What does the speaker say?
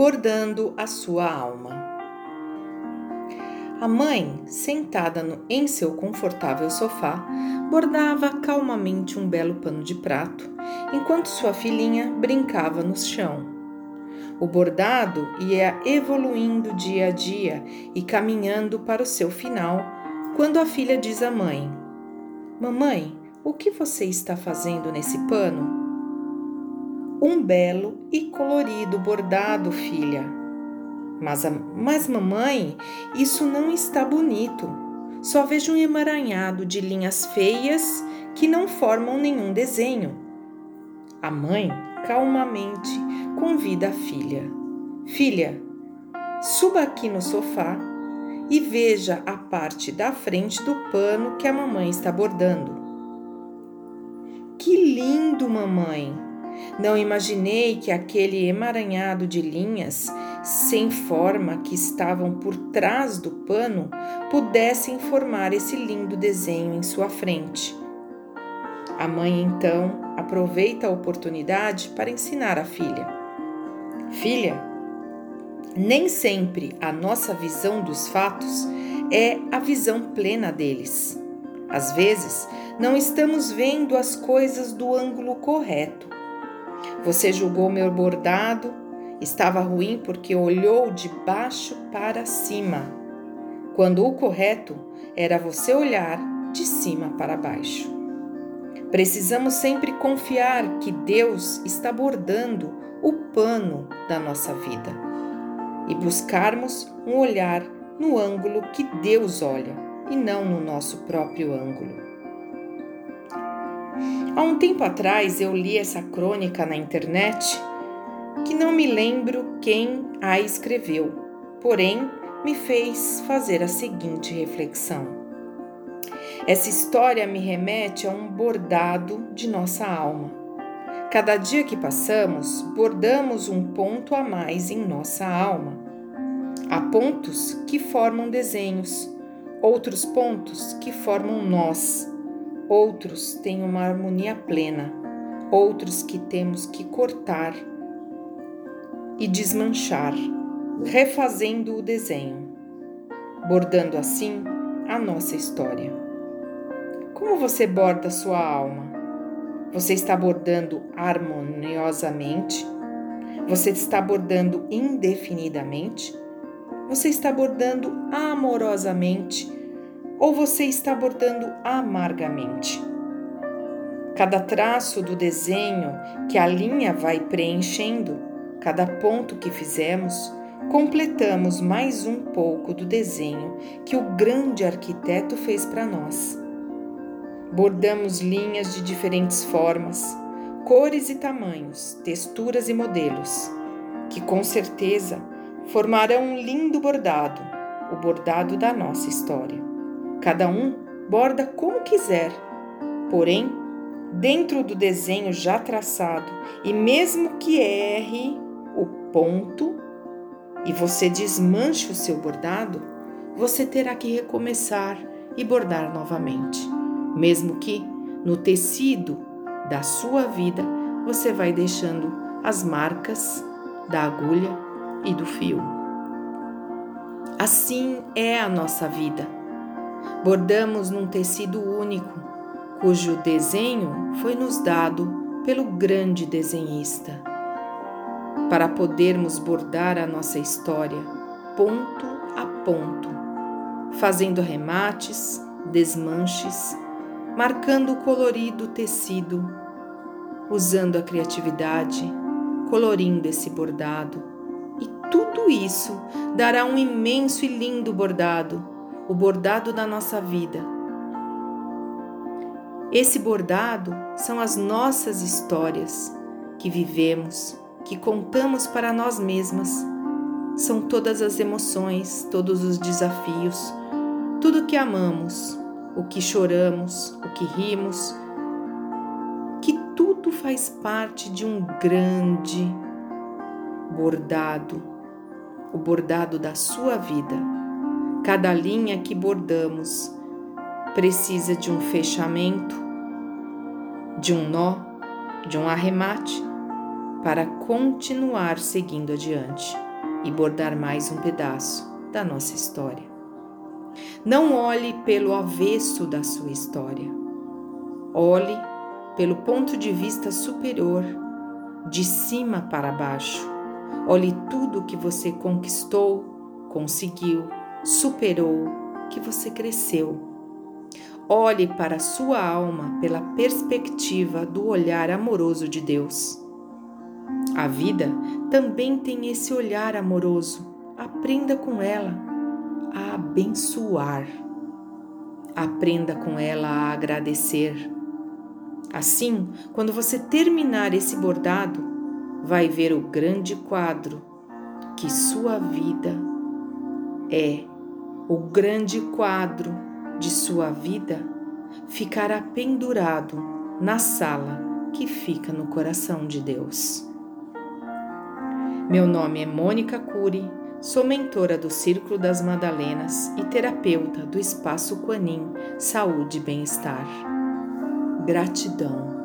bordando a sua alma. A mãe, sentada no, em seu confortável sofá, bordava calmamente um belo pano de prato, enquanto sua filhinha brincava no chão. O bordado ia evoluindo dia a dia e caminhando para o seu final, quando a filha diz à mãe: Mamãe, o que você está fazendo nesse pano? Um belo e colorido bordado, filha. Mas, mas mamãe, isso não está bonito. Só vejo um emaranhado de linhas feias que não formam nenhum desenho. A mãe, calmamente, convida a filha: Filha, suba aqui no sofá e veja a parte da frente do pano que a mamãe está bordando. Que lindo, mamãe! Não imaginei que aquele emaranhado de linhas sem forma que estavam por trás do pano pudessem formar esse lindo desenho em sua frente. A mãe então aproveita a oportunidade para ensinar a filha: Filha, nem sempre a nossa visão dos fatos é a visão plena deles. Às vezes, não estamos vendo as coisas do ângulo correto. Você julgou meu bordado, estava ruim porque olhou de baixo para cima, quando o correto era você olhar de cima para baixo. Precisamos sempre confiar que Deus está bordando o pano da nossa vida e buscarmos um olhar no ângulo que Deus olha e não no nosso próprio ângulo. Há um tempo atrás eu li essa crônica na internet que não me lembro quem a escreveu, porém me fez fazer a seguinte reflexão. Essa história me remete a um bordado de nossa alma. Cada dia que passamos, bordamos um ponto a mais em nossa alma. Há pontos que formam desenhos, outros pontos que formam nós, outros têm uma harmonia plena, outros que temos que cortar e desmanchar, refazendo o desenho, bordando assim a nossa história. Como você borda sua alma? Você está bordando harmoniosamente? Você está bordando indefinidamente? Você está bordando amorosamente ou você está bordando amargamente? Cada traço do desenho que a linha vai preenchendo, cada ponto que fizemos, completamos mais um pouco do desenho que o grande arquiteto fez para nós. Bordamos linhas de diferentes formas, cores e tamanhos, texturas e modelos, que com certeza formarão um lindo bordado, o bordado da nossa história. Cada um borda como quiser, porém, dentro do desenho já traçado, e mesmo que erre o ponto e você desmanche o seu bordado, você terá que recomeçar e bordar novamente, mesmo que no tecido da sua vida você vai deixando as marcas da agulha e do fio. Assim é a nossa vida. Bordamos num tecido único, cujo desenho foi nos dado pelo grande desenhista. Para podermos bordar a nossa história ponto a ponto, fazendo remates, desmanches, marcando o colorido tecido, usando a criatividade, colorindo esse bordado e tudo isso dará um imenso e lindo bordado, o bordado da nossa vida. Esse bordado são as nossas histórias que vivemos, que contamos para nós mesmas. São todas as emoções, todos os desafios, tudo que amamos, o que choramos, o que rimos, que tudo faz parte de um grande bordado, o bordado da sua vida. Cada linha que bordamos precisa de um fechamento, de um nó, de um arremate para continuar seguindo adiante. e bordar mais um pedaço da nossa história. Não olhe pelo avesso da sua história. Olhe pelo ponto de vista superior, de cima para baixo. Olhe tudo que você conquistou, conseguiu, superou, que você cresceu. Olhe para a sua alma pela perspectiva do olhar amoroso de Deus. A vida também tem esse olhar amoroso. Aprenda com ela a abençoar. Aprenda com ela a agradecer. Assim, quando você terminar esse bordado, vai ver o grande quadro que sua vida é. O grande quadro de sua vida ficará pendurado na sala que fica no coração de Deus. Meu nome é Mônica Cury, sou mentora do Círculo das Madalenas e terapeuta do Espaço Quanin Saúde e Bem-Estar. Gratidão.